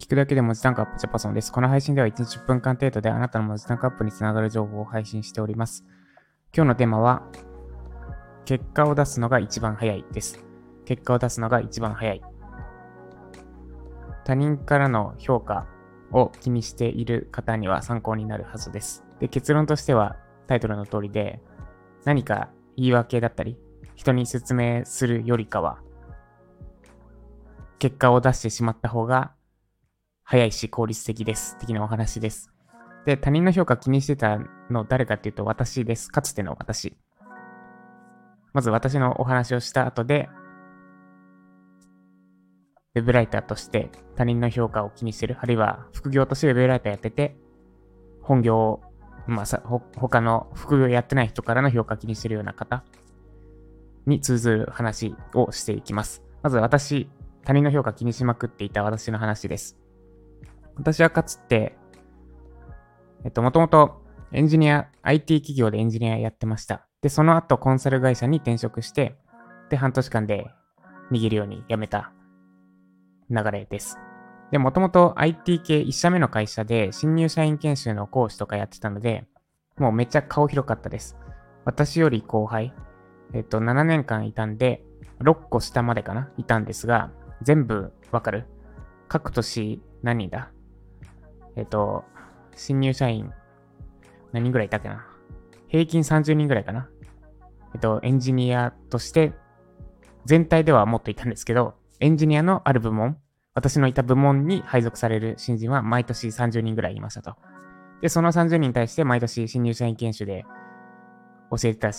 聞くだけで文字単価アップジャパソンです。この配信では1日10分間程度であなたの文字単価アップにつながる情報を配信しております。今日のテーマは、結果を出すのが一番早いです。結果を出すのが一番早い。他人からの評価を気にしている方には参考になるはずです。で、結論としてはタイトルの通りで、何か言い訳だったり、人に説明するよりかは、結果を出してしまった方が早いし効率的です。的なお話です。で、他人の評価気にしてたの誰かっていうと私です。かつての私。まず私のお話をした後で、ウェブライターとして他人の評価を気にしてる、あるいは副業としてウェブライターやってて、本業を、まあさ、他の副業やってない人からの評価を気にしてるような方に通ずる話をしていきます。まず私、他人の評価気にしまくっていた私の話です。私はかつて、えっと、もともとエンジニア、IT 企業でエンジニアやってました。で、その後コンサル会社に転職して、で、半年間で握るように辞めた流れです。で、もともと IT 系1社目の会社で新入社員研修の講師とかやってたので、もうめっちゃ顔広かったです。私より後輩、えっと、7年間いたんで、6個下までかな？いたんですが、全部わかる？各年何人だ？えっと、新入社員何人ぐらいいたっけな？平均30人ぐらいかな？えっと、エンジニアとして全体ではもっといたんですけど、エンジニアのある部門、私のいた部門に配属される新人は毎年30人ぐらいいましたと。で、その30人に対して毎年新入社員研修で教えてた、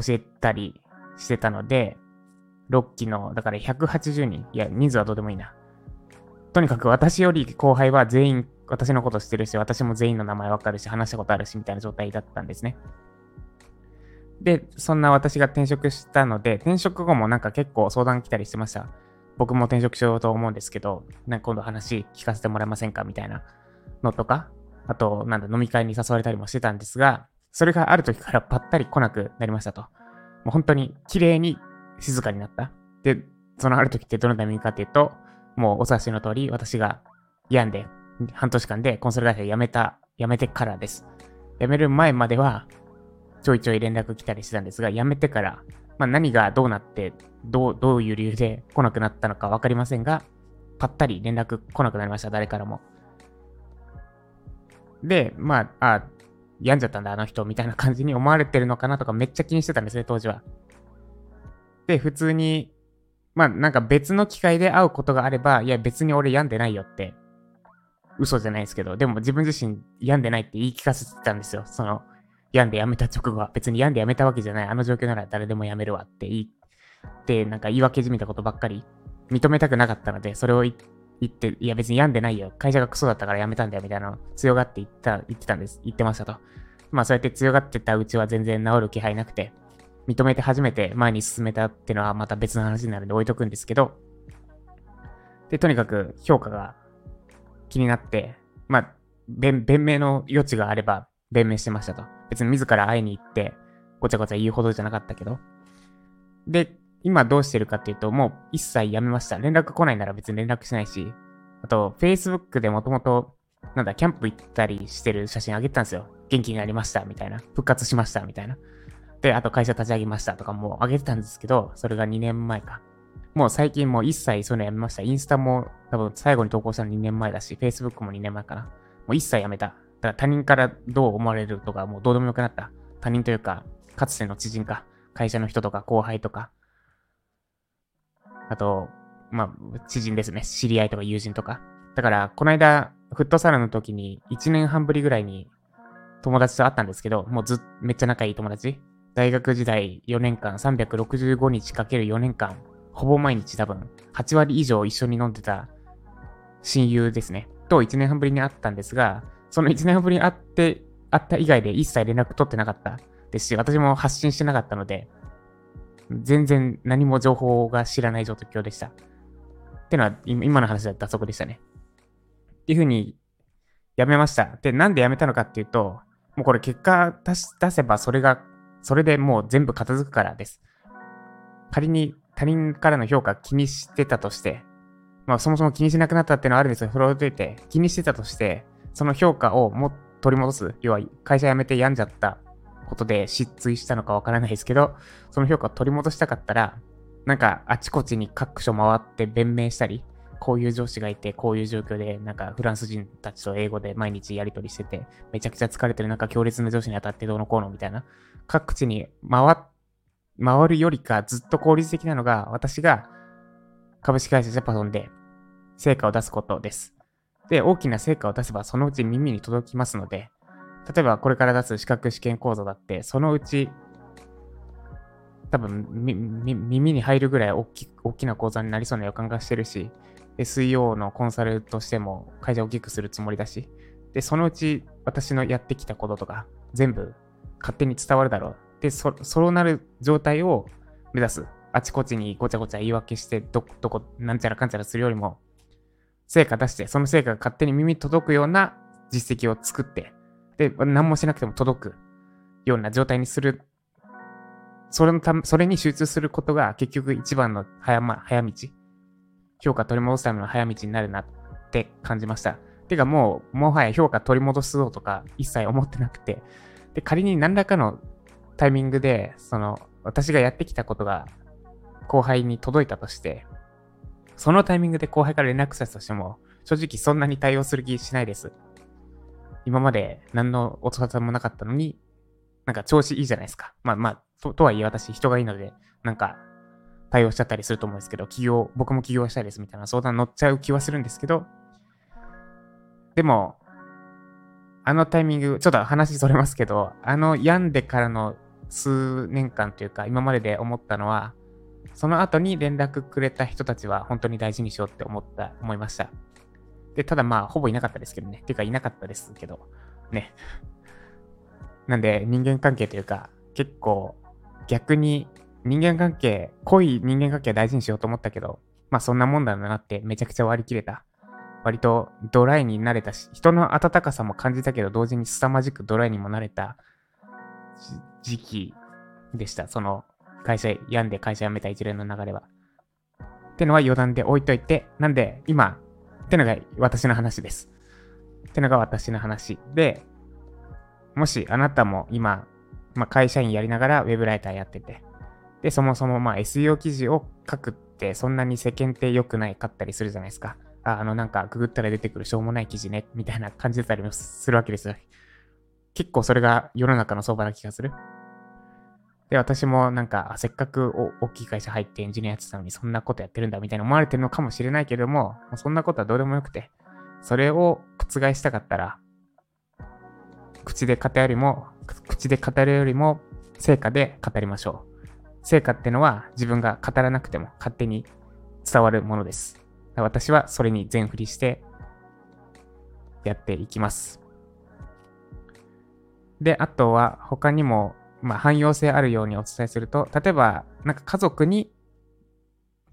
教えたりしてたので、6期の、だから180人、いや、人数はどうでもいいな。とにかく私より後輩は全員私のこと知ってるし、私も全員の名前わかるし、話したことあるし、みたいな状態だったんですね。で、そんな私が転職したので、転職後もなんか結構相談来たりしてました。僕も転職しようと思うんですけど、なんか今度話聞かせてもらえませんか？みたいなのとか、あと、なんだ、飲み会に誘われたりもしてたんですが、それがある時からぱったり来なくなりましたと。もう本当に綺麗に静かになった。で、そのある時ってどのタイミングかっていうと、もうお察しの通り、私が病んで、半年間でコンサル会社辞めた、辞めてからです。辞める前までは、ちょいちょい連絡来たりしてたんですが、辞めてから、まあ、何がどうなって、どう、どういう理由で来なくなったのかわかりませんが、ぱったり連絡来なくなりました、誰からも。で、まあ、あ、病んじゃったんだ、あの人、みたいな感じに思われてるのかなとかめっちゃ気にしてたんですね、当時は。で、普通に、まあ、なんか別の機会で会うことがあれば、いや、別に俺病んでないよって嘘じゃないですけど、でも自分自身病んでないって言い聞かせてたんですよ。その、病んで辞めた直後は。別に病んで辞めたわけじゃない。あの状況なら誰でも辞めるわって言って、なんか言い訳じみたことばっかり認めたくなかったので、それを言って、言っていや別に病んでないよ。会社がクソだったから辞めたんだよ、みたいな強がって言った、言ってたんです。言ってましたと。まあそうやって強がってたうちは全然治る気配なくて、認めて初めて前に進めたってのはまた別の話になるんで置いとくんですけど、で、とにかく評価が気になって、まあ、弁明の余地があれば弁明してましたと。別に自ら会いに行って、ごちゃごちゃ言うほどじゃなかったけど。で、今どうしてるかっていうと、もう一切やめました。連絡来ないなら別に連絡しないし、あと、Facebook でもともと、なんだ、キャンプ行ったりしてる写真あげてたんですよ。元気になりました、みたいな。復活しました、みたいな。で、あと会社立ち上げましたとかもあげてたんですけど、それが2年前か。もう最近もう一切そういうのやめました。インスタも多分最後に投稿したの2年前だし、Facebook も2年前かな。もう一切やめた。だから他人からどう思われるとかもうどうでもよくなった。他人というか、かつての知人か、会社の人とか後輩とか、あと、まあ、知人ですね。知り合いとか友人とか。だから、この間、フットサルの時に1年半ぶりぐらいに友達と会ったんですけど、もうずっ、めっちゃ仲いい友達。大学時代4年間、365日かける4年間、ほぼ毎日多分、8割以上一緒に飲んでた親友ですね。と1年半ぶりに会ったんですが、その1年半ぶりに会って、会った以外で一切連絡取ってなかったですし、私も発信してなかったので、全然何も情報が知らない状況でした。ってのは、今の話だったそこでしたね。っていうふうに、やめました。で、なんでやめたのかっていうと、もうこれ結果出せばそれが、それでもう全部片付くからです。仮に他人からの評価気にしてたとして、まあそもそも気にしなくなったっていうのはあるんですよ。それを置いといて、気にしてたとして、その評価をも取り戻す。要は会社辞めて病んじゃったことで失墜したのかわからないですけど、その評価を取り戻したかったら、なんかあちこちに各所回って弁明したり、こういう上司がいて、こういう状況で、なんかフランス人たちと英語で毎日やり取りしてて、めちゃくちゃ疲れてる中、強烈な上司に当たってどうのこうのみたいな、各地に回、回るよりかずっと効率的なのが、私が株式会社ジャパソンで成果を出すことです。で、大きな成果を出せばそのうち耳に届きますので、例えばこれから出す資格試験講座だって、そのうち多分耳に入るぐらい大き大きな講座になりそうな予感がしてるし、SEO のコンサルとしても会社を大きくするつもりだし、で、そのうち私のやってきたこととか全部勝手に伝わるだろう。で、そそうなる状態を目指す。あちこちにごちゃごちゃ言い訳して、ど、どこ、なんちゃらかんちゃらするよりも、成果出して、その成果が勝手に耳届くような実績を作って、で、何もしなくても届くような状態にする。それのため、それに集中することが結局一番の早,、ま、早道。評価取り戻すための早道になるなって感じました。てかもう、もはや評価取り戻すぞとか一切思ってなくて、で、仮に何らかのタイミングで、その、私がやってきたことが後輩に届いたとして、そのタイミングで後輩から連絡したとしても、正直そんなに対応する気しないです。今まで何の音沙汰もなかったのに、なんか調子いいじゃないですか。まあまあ、ととはいえ私人がいいので、なんか対応しちゃったりすると思うんですけど、企業、僕も起業したいですみたいな相談乗っちゃう気はするんですけど、でも、あのタイミング、ちょっと話それますけど、あの病んでからの数年間というか、今までで思ったのは、その後に連絡くれた人たちは本当に大事にしようって思った、思いました。で、ただまあ、ほぼいなかったですけどね。ていうか、いなかったですけど、ね。なんで、人間関係というか、結構、逆に人間関係、濃い人間関係大事にしようと思ったけど、まあそんなもんだなってめちゃくちゃ割り切れた。割とドライになれたし、人の温かさも感じたけど、同時に凄まじくドライにもなれた時期でした。その会社、病んで会社辞めた一連の流れは。ってのは余談で置いといて、なんで今、ってのが私の話です。ってのが私の話で、もしあなたも今、まあ、会社員やりながらウェブライターやってて、で、そもそもまあ SEO 記事を書くってそんなに世間って良くないかったりするじゃないですか。ああのなんかググったら出てくるしょうもない記事ね、みたいな感じだったりもするわけですよ。結構それが世の中の相場な気がする。で、私もなんか、せっかく大きい会社入ってエンジニアやってたのにそんなことやってるんだみたいな思われてるのかもしれないけども、そんなことはどうでもよくて、それを覆したかったら、口で語るよりも、口で語るよりも、成果で語りましょう。成果ってのは自分が語らなくても勝手に伝わるものです。私はそれに全振りしてやっていきます。で、あとは他にも、まあ、汎用性あるようにお伝えすると、例えば、なんか家族に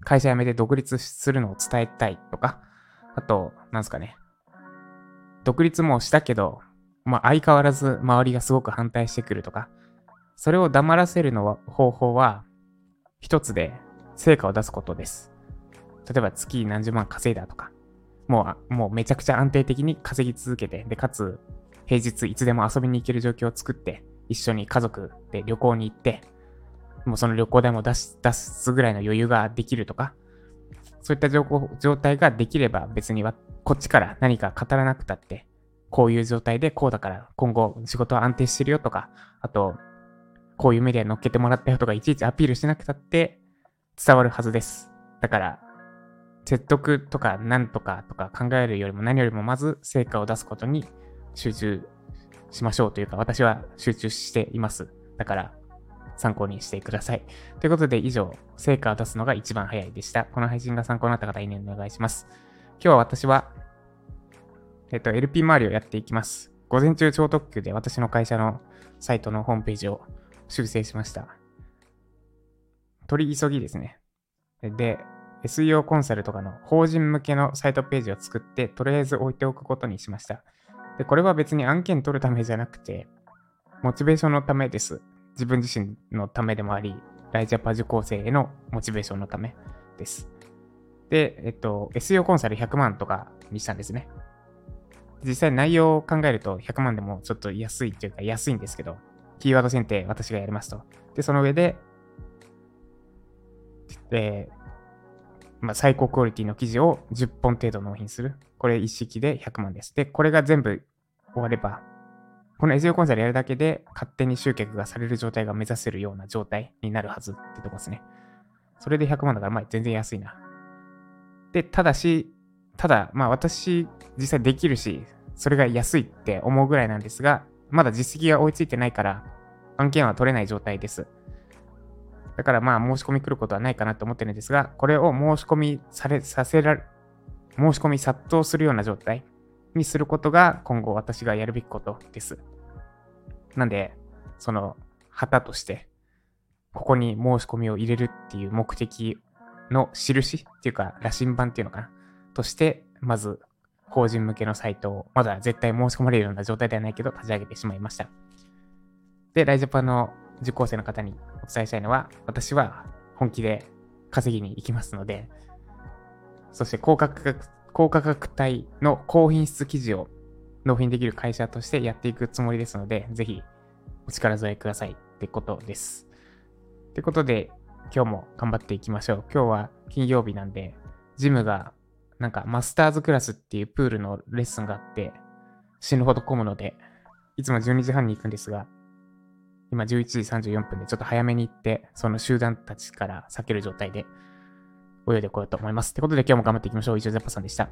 会社辞めて独立するのを伝えたいとか、あと、なんすかね、独立もしたけど、まあ、相変わらず周りがすごく反対してくるとか、それを黙らせるの方法は一つで成果を出すことです。例えば月何十万稼いだとか、もう、もうめちゃくちゃ安定的に稼ぎ続けて、で、かつ平日いつでも遊びに行ける状況を作って、一緒に家族で旅行に行って、もうその旅行代も出す、出すぐらいの余裕ができるとか、そういった状態ができれば別にはこっちから何か語らなくたって、こういう状態でこうだから今後仕事は安定してるよとか、あとこういうメディアに乗っけてもらったよとか、いちいちアピールしなくたって伝わるはずです。だから、説得とか何とかとか考えるよりも何よりもまず成果を出すことに集中しましょうというか、私は集中しています。だから、参考にしてください。ということで、以上、成果を出すのが一番早いでした。この配信が参考になった方、いいねお願いします。今日は私は、えっと、LP 周りをやっていきます。午前中超特急で私の会社のサイトのホームページを修正しました。取り急ぎですね。で、SEO コンサルとかの法人向けのサイトページを作って、とりあえず置いておくことにしました。で、これは別に案件取るためじゃなくて、モチベーションのためです。自分自身のためでもあり、ライジャパ受講生へのモチベーションのためです。で、えっと、SEO コンサル100万とかにしたんですね。実際内容を考えると100万でもちょっと安いっていうか安いんですけど、キーワード選定私がやりますと。で、その上で、えまあ、最高クオリティの記事を10本程度納品する。これ一式で100万です。で、これが全部終われば、この SEO コンサルやるだけで勝手に集客がされる状態が目指せるような状態になるはずってとこですね。それで100万だから、まあ全然安いな。で、ただし、ただ、まあ私実際できるし、それが安いって思うぐらいなんですが、まだ実績が追いついてないから、案件は取れない状態です。だからまあ申し込み来ることはないかなと思ってるんですが、これを申し込みされ、させられ、申し込み殺到するような状態にすることが今後私がやるべきことです。なんで、その旗として、ここに申し込みを入れるっていう目的の印っていうか、羅針盤っていうのかな？として、まず法人向けのサイトを、まだ絶対申し込まれるような状態ではないけど、立ち上げてしまいました。で、ライジャパンの受講生の方にお伝えしたいのは、私は本気で稼ぎに行きますので、そして高価格、高価格帯の高品質記事を納品できる会社としてやっていくつもりですので、ぜひお力添えくださいってことです。ってことで、今日も頑張っていきましょう。今日は金曜日なんで、ジムがなんかマスターズクラスっていうプールのレッスンがあって、死ぬほど混むので、いつも12時半に行くんですが、今11時34分でちょっと早めに行って、その集団たちから避ける状態で泳いでこようと思います。ってことで今日も頑張っていきましょう。以上、ザッパさんでした。